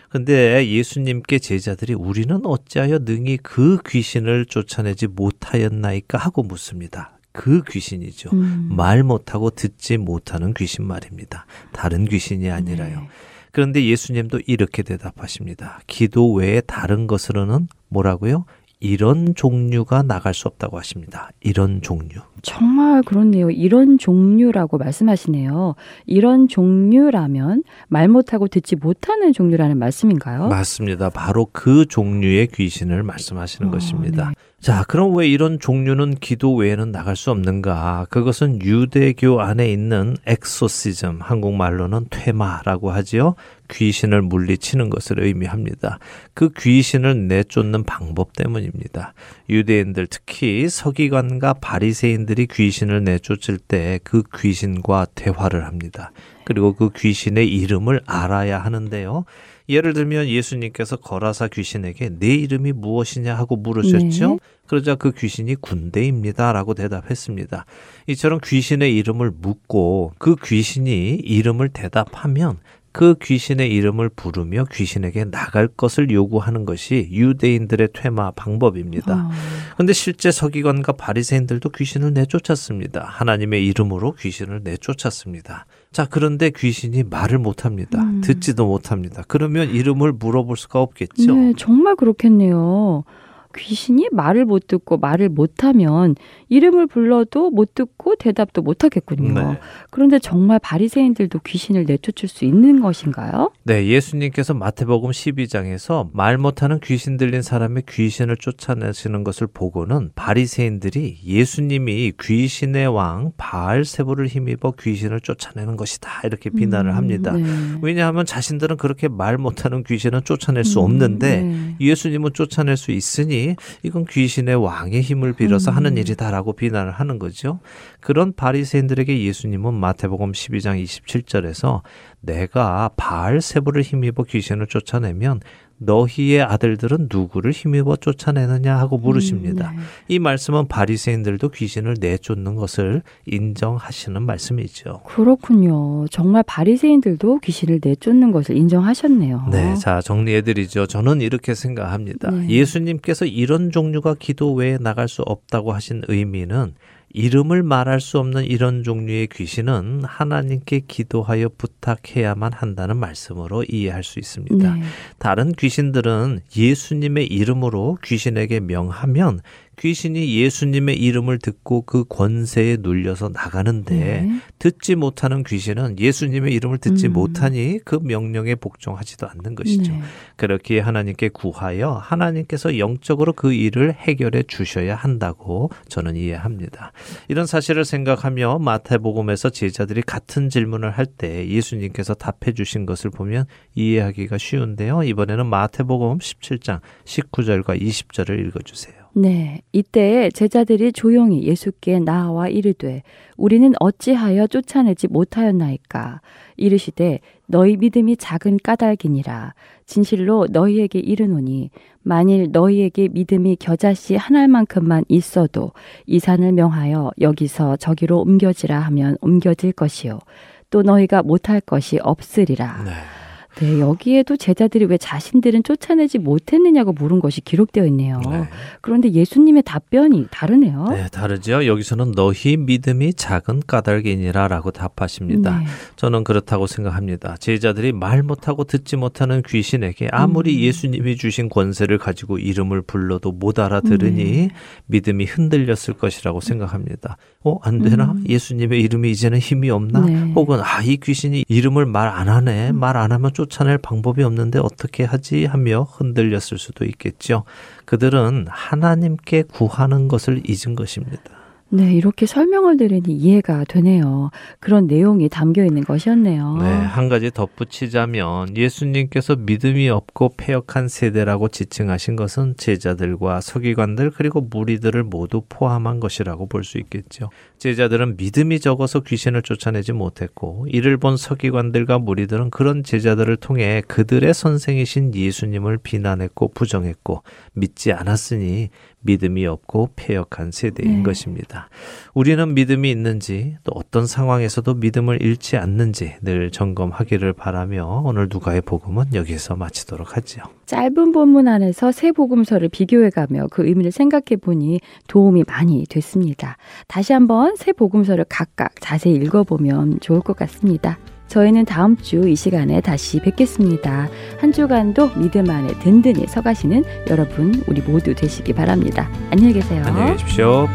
근데 예수님께 제자들이 우리는 어찌하여 능히 그 귀신을 쫓아내지 못하였나이까 하고 묻습니다. 그 귀신이죠. 음. 말 못하고 듣지 못하는 귀신 말입니다. 다른 귀신이 아니라요. 네. 그런데 예수님도 이렇게 대답하십니다. 기도 외에 다른 것으로는 뭐라고요? 이런 종류가 나갈 수 없다고 하십니다. 이런 종류. 정말 그렇네요. 이런 종류라고 말씀하시네요. 이런 종류라면 말 못하고 듣지 못하는 종류라는 말씀인가요? 맞습니다. 바로 그 종류의 귀신을 말씀하시는 어, 것입니다. 네. 자, 그럼 왜 이런 종류는 기도 외에는 나갈 수 없는가? 그것은 유대교 안에 있는 엑소시즘, 한국말로는 퇴마라고 하지요. 귀신을 물리치는 것을 의미합니다. 그 귀신을 내쫓는 방법 때문입니다. 유대인들 특히 서기관과 바리새인들이 귀신을 내쫓을 때 그 귀신과 대화를 합니다. 그리고 그 귀신의 이름을 알아야 하는데요. 예를 들면 예수님께서 거라사 귀신에게 내 이름이 무엇이냐 하고 물으셨죠. 네. 그러자 그 귀신이 군대입니다라고 대답했습니다. 이처럼 귀신의 이름을 묻고 그 귀신이 이름을 대답하면 그 귀신의 이름을 부르며 귀신에게 나갈 것을 요구하는 것이 유대인들의 퇴마 방법입니다. 어, 근데 실제 서기관과 바리새인들도 귀신을 내쫓았습니다. 하나님의 이름으로 귀신을 내쫓았습니다. 자, 그런데 귀신이 말을 못 합니다. 음. 듣지도 못합니다. 그러면 이름을 물어볼 수가 없겠죠. 네, 정말 그렇겠네요. 귀신이 말을 못 듣고 말을 못하면 이름을 불러도 못 듣고 대답도 못 하겠군요. 네. 그런데 정말 바리새인들도 귀신을 내쫓을 수 있는 것인가요? 네, 예수님께서 마태복음 12장에서 말 못하는 귀신 들린 사람의 귀신을 쫓아내시는 것을 보고는 바리새인들이 예수님이 귀신의 왕 바알세부를 힘입어 귀신을 쫓아내는 것이다 이렇게 비난을 합니다. 네. 왜냐하면 자신들은 그렇게 말 못하는 귀신은 쫓아낼 수 음, 없는데 네. 예수님은 쫓아낼 수 있으니 이건 귀신의 왕의 힘을 빌어서 음. 하는 일이다라고 비난을 하는 거죠. 그런 바리새인들에게 예수님은 마태복음 12장 27절에서 내가 바알 세부를 힘입어 귀신을 쫓아내면 너희의 아들들은 누구를 힘입어 쫓아내느냐 하고 물으십니다. 음, 네. 이 말씀은 바리새인들도 귀신을 내쫓는 것을 인정하시는 말씀이죠. 그렇군요. 정말 바리새인들도 귀신을 내쫓는 것을 인정하셨네요. 네, 자 정리해 드리죠. 저는 이렇게 생각합니다. 네. 예수님께서 이런 종류가 기도 외에 나갈 수 없다고 하신 의미는 이름을 말할 수 없는 이런 종류의 귀신은 하나님께 기도하여 부탁해야만 한다는 말씀으로 이해할 수 있습니다. 네. 다른 귀신들은 예수님의 이름으로 귀신에게 명하면 귀신이 예수님의 이름을 듣고 그 권세에 눌려서 나가는데 네. 듣지 못하는 귀신은 예수님의 이름을 듣지 음. 못하니 그 명령에 복종하지도 않는 것이죠. 네. 그렇기에 하나님께 구하여 하나님께서 영적으로 그 일을 해결해 주셔야 한다고 저는 이해합니다. 이런 사실을 생각하며 마태복음에서 제자들이 같은 질문을 할 때 예수님께서 답해 주신 것을 보면 이해하기가 쉬운데요. 이번에는 마태복음 17장 19절과 20절을 읽어 주세요. 네, 이때에 제자들이 조용히 예수께 나와 이르되 우리는 어찌하여 쫓아내지 못하였나이까 이르시되 너희 믿음이 작은 까닭이니라 진실로 너희에게 이르노니 만일 너희에게 믿음이 겨자씨 하나만큼만 있어도 이 산을 명하여 여기서 저기로 옮겨지라 하면 옮겨질 것이요 또 너희가 못할 것이 없으리라. 네. 네, 여기에도 제자들이 왜 자신들은 쫓아내지 못했느냐고 물은 것이 기록되어 있네요. 네. 그런데 예수님의 답변이 다르네요. 네, 다르죠. 여기서는 너희 믿음이 작은 까닭이니라라고 답하십니다. 네. 저는 그렇다고 생각합니다. 제자들이 말 못하고 듣지 못하는 귀신에게 아무리 음. 예수님이 주신 권세를 가지고 이름을 불러도 못 알아들으니 네. 믿음이 흔들렸을 것이라고 생각합니다. 어, 안 되나? 음. 예수님의 이름이 이제는 힘이 없나? 네. 음. 혹은 아, 이 귀신이 이름을 말 안 하네. 말 안 하면 쫓 아낼 방법이 없는데 어떻게 하지? 하며 흔들렸을 수도 있겠죠. 그들은 하나님께 구하는 것을 잊은 것입니다. 네, 이렇게 설명을 들으니 이해가 되네요. 그런 내용이 담겨 있는 것이었네요. 네, 한 가지 덧붙이자면 예수님께서 믿음이 없고 폐역한 세대라고 지칭하신 것은 제자들과 서기관들 그리고 무리들을 모두 포함한 것이라고 볼 수 있겠죠. 제자들은 믿음이 적어서 귀신을 쫓아내지 못했고 이를 본 서기관들과 무리들은 그런 제자들을 통해 그들의 선생이신 예수님을 비난했고 부정했고 믿지 않았으니 믿음이 없고 폐역한 세대인 네. 것입니다. 우리는 믿음이 있는지 또 어떤 상황에서도 믿음을 잃지 않는지 늘 점검하기를 바라며 오늘 누가의 복음은 여기서 마치도록 하지요. 짧은 본문 안에서 세 복음서를 비교해가며 그 의미를 생각해 보니 도움이 많이 됐습니다. 다시 한번 세 복음서를 각각 자세히 읽어보면 좋을 것 같습니다. 저희는 다음 주 이 시간에 다시 뵙겠습니다. 한 주간도 믿음 안에 든든히 서가시는 여러분 우리 모두 되시기 바랍니다. 안녕히 계세요. 안녕히 계십시오.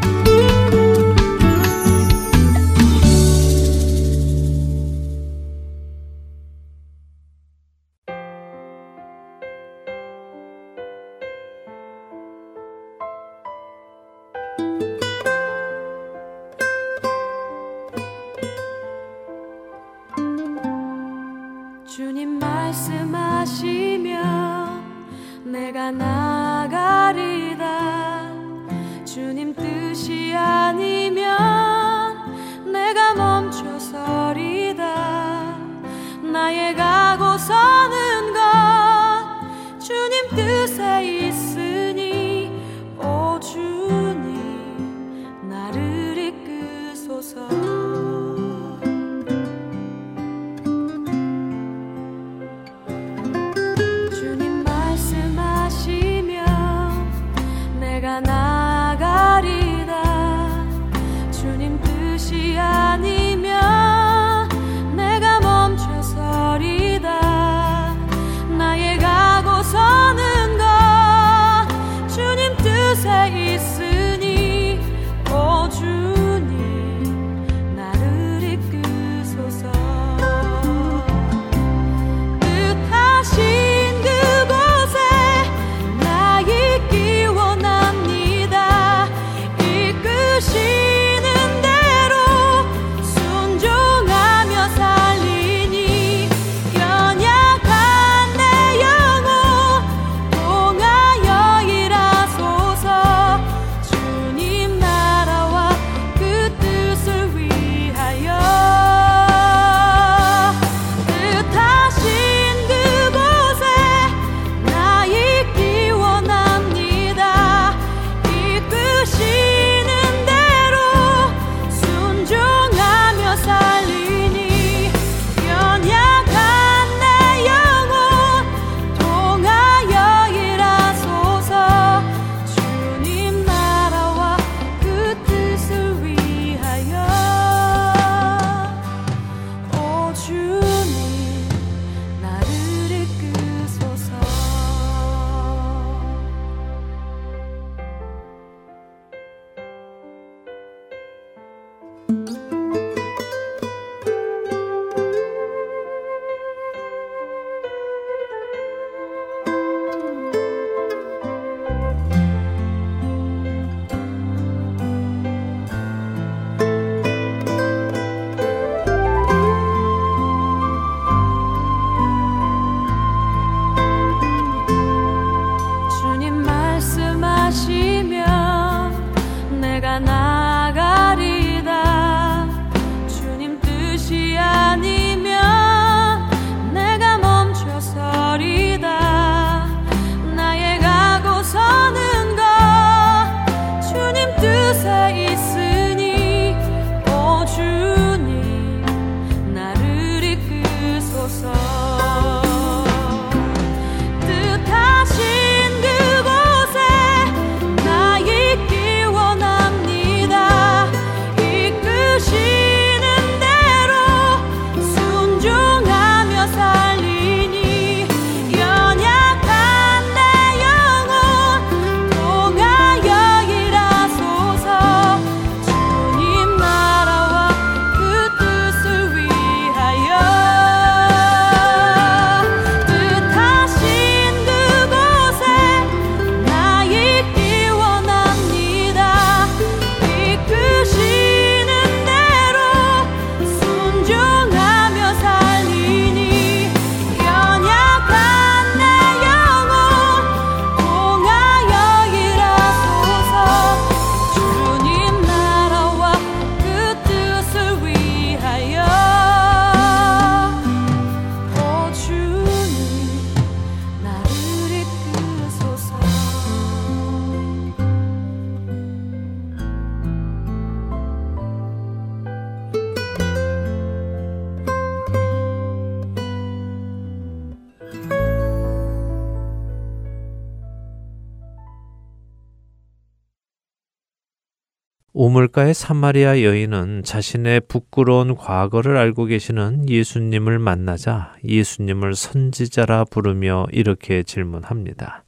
우물가의 사마리아 여인은 자신의 부끄러운 과거를 알고 계시는 예수님을 만나자 예수님을 선지자라 부르며 이렇게 질문합니다.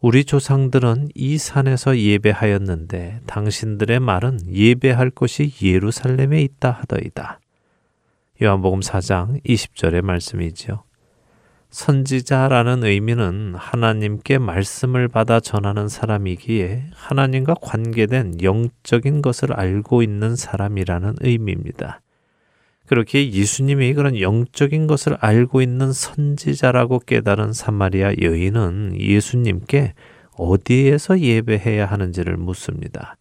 우리 조상들은 이 산에서 예배하였는데 당신들의 말은 예배할 곳이 예루살렘에 있다 하더이다. 요한복음 4장 20절의 말씀이지요. 선지자라는 의미는 하나님께 말씀을 받아 전하는 사람이기에 하나님과 관계된 영적인 것을 알고 있는 사람이라는 의미입니다. 그렇게 예수님이 그런 영적인 것을 알고 있는 선지자라고 깨달은 사마리아 여인은 예수님께 어디에서 예배해야 하는지를 묻습니다.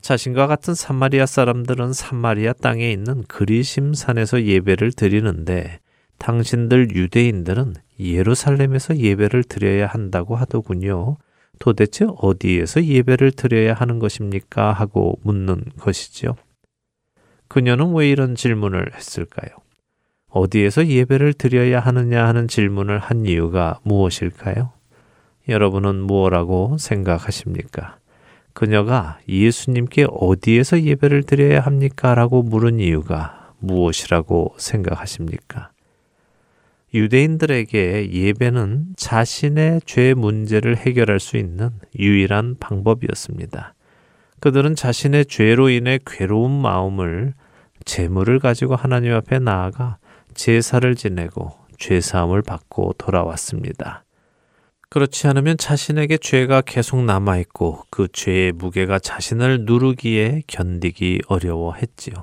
자신과 같은 사마리아 사람들은 사마리아 땅에 있는 그리심산에서 예배를 드리는데 당신들 유대인들은 예루살렘에서 예배를 드려야 한다고 하더군요. 도대체 어디에서 예배를 드려야 하는 것입니까? 하고 묻는 것이지요. 그녀는 왜 이런 질문을 했을까요? 어디에서 예배를 드려야 하느냐 하는 질문을 한 이유가 무엇일까요? 여러분은 무엇라고 생각하십니까? 그녀가 예수님께 어디에서 예배를 드려야 합니까? 라고 물은 이유가 무엇이라고 생각하십니까? 유대인들에게 예배는 자신의 죄 문제를 해결할 수 있는 유일한 방법이었습니다. 그들은 자신의 죄로 인해 괴로운 마음을 재물을 가지고 하나님 앞에 나아가 제사를 지내고 죄사함을 받고 돌아왔습니다. 그렇지 않으면 자신에게 죄가 계속 남아있고 그 죄의 무게가 자신을 누르기에 견디기 어려워했지요.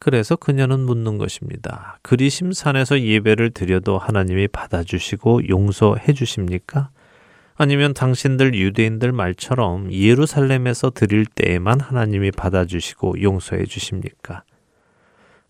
그래서 그녀는 묻는 것입니다. 그리 심산에서 예배를 드려도 하나님이 받아주시고 용서해 주십니까? 아니면 당신들 유대인들 말처럼 예루살렘에서 드릴 때에만 하나님이 받아주시고 용서해 주십니까?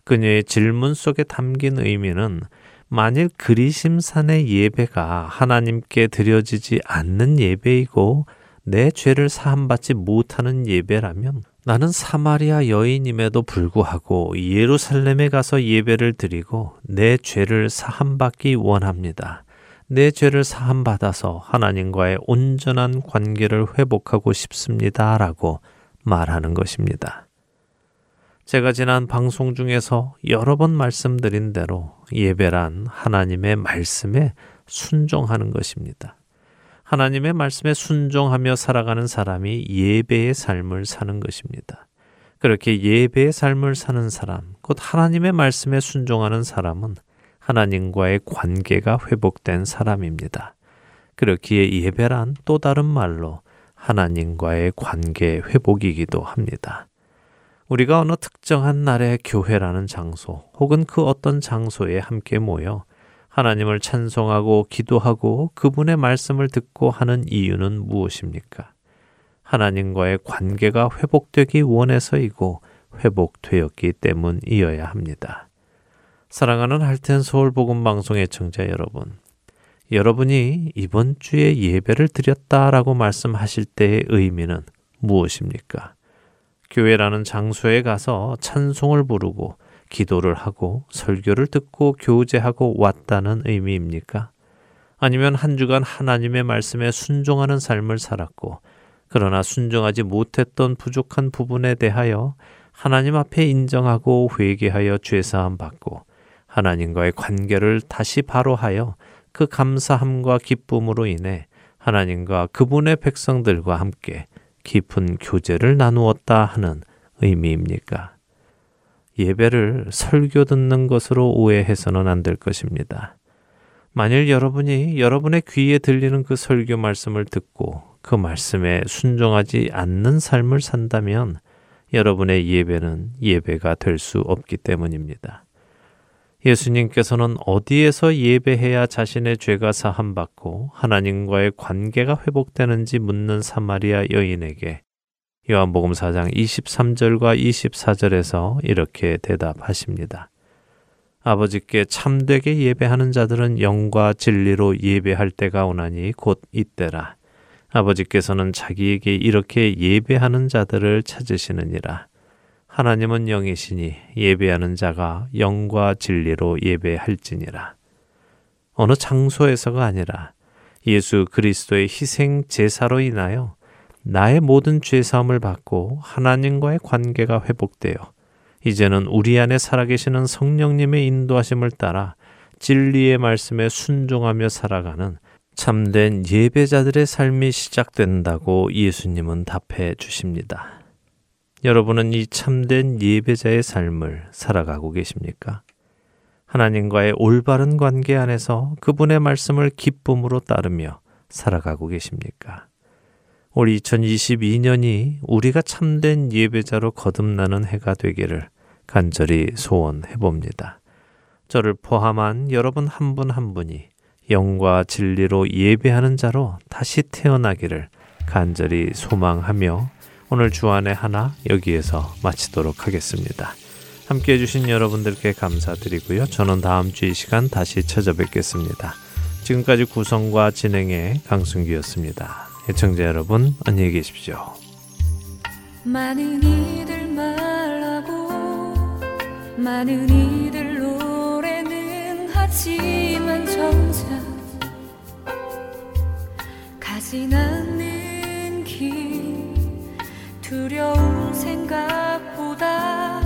그녀의 질문 속에 담긴 의미는 만일 그리심산의 예배가 하나님께 드려지지 않는 예배이고 내 죄를 사함받지 못하는 예배라면 나는 사마리아 여인임에도 불구하고 예루살렘에 가서 예배를 드리고 내 죄를 사함받기 원합니다. 내 죄를 사함받아서 하나님과의 온전한 관계를 회복하고 싶습니다. 라고 말하는 것입니다. 제가 지난 방송 중에서 여러 번 말씀드린 대로 예배란 하나님의 말씀에 순종하는 것입니다. 하나님의 말씀에 순종하며 살아가는 사람이 예배의 삶을 사는 것입니다. 그렇게 예배의 삶을 사는 사람, 곧 하나님의 말씀에 순종하는 사람은 하나님과의 관계가 회복된 사람입니다. 그렇기에 예배란 또 다른 말로 하나님과의 관계 회복이기도 합니다. 우리가 어느 특정한 날의 교회라는 장소 혹은 그 어떤 장소에 함께 모여 하나님을 찬송하고 기도하고 그분의 말씀을 듣고 하는 이유는 무엇입니까? 하나님과의 관계가 회복되기 원해서이고 회복되었기 때문이어야 합니다. 사랑하는 할텐 서울 복음 방송의 청자 여러분. 여러분이 이번 주에 예배를 드렸다라고 말씀하실 때의 의미는 무엇입니까? 교회라는 장소에 가서 찬송을 부르고 기도를 하고 설교를 듣고 교제하고 왔다는 의미입니까? 아니면 한 주간 하나님의 말씀에 순종하는 삶을 살았고, 그러나 순종하지 못했던 부족한 부분에 대하여 하나님 앞에 인정하고 회개하여 죄사함 받고 하나님과의 관계를 다시 바로하여 그 감사함과 기쁨으로 인해 하나님과 그분의 백성들과 함께 깊은 교제를 나누었다 하는 의미입니까? 예배를 설교 듣는 것으로 오해해서는 안 될 것입니다. 만일 여러분이 여러분의 귀에 들리는 그 설교 말씀을 듣고 그 말씀에 순종하지 않는 삶을 산다면 여러분의 예배는 예배가 될 수 없기 때문입니다. 예수님께서는 어디에서 예배해야 자신의 죄가 사함받고 하나님과의 관계가 회복되는지 묻는 사마리아 여인에게 요한복음 4장 23절과 24절에서 이렇게 대답하십니다. 아버지께 참되게 예배하는 자들은 영과 진리로 예배할 때가 오나니 곧 이때라. 아버지께서는 자기에게 이렇게 예배하는 자들을 찾으시느니라. 하나님은 영이시니 예배하는 자가 영과 진리로 예배할지니라. 어느 장소에서가 아니라 예수 그리스도의 희생 제사로 인하여 나의 모든 죄 사함을 받고 하나님과의 관계가 회복되어 이제는 우리 안에 살아계시는 성령님의 인도하심을 따라 진리의 말씀에 순종하며 살아가는 참된 예배자들의 삶이 시작된다고 예수님은 답해 주십니다. 여러분은 이 참된 예배자의 삶을 살아가고 계십니까? 하나님과의 올바른 관계 안에서 그분의 말씀을 기쁨으로 따르며 살아가고 계십니까? 올 2022년이 우리가 참된 예배자로 거듭나는 해가 되기를 간절히 소원해 봅니다. 저를 포함한 여러분 한 분한 한 분이 영과 진리로 예배하는 자로 다시 태어나기를 간절히 소망하며 오늘 주안의 하나 여기에서 마치도록 하겠습니다. 함께 해주신 여러분들께 감사드리고요. 저는 다음 주 이 시간 다시 찾아뵙겠습니다. 지금까지 구성과 진행의 강순기였습니다. 애청자 여러분, 안녕히 계십시오. 많은 이들 말하고 많은 이들 노래는 하지만 정작 가진 않는 길 두려운 생각보다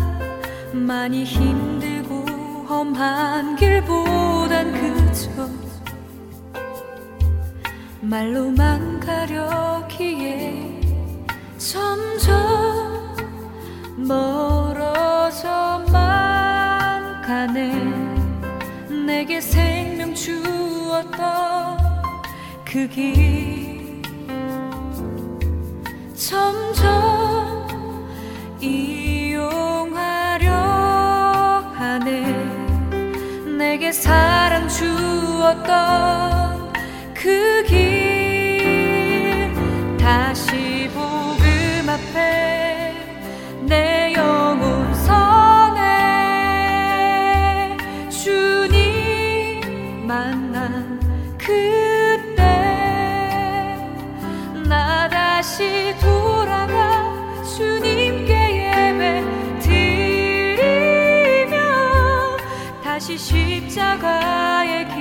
많이 힘들고 험한 길보단 그저 말로만 가려기에 점점 멀어져만 가네. 내게 생명 주었던 그 길. 점점 이용하려 하네. 내게 사랑 주었던 그 길 다시 복음 앞에 내 영혼 선해 주님 만난 그때 나 다시 돌아가 주님께 예배 드리며 다시 십자가의 길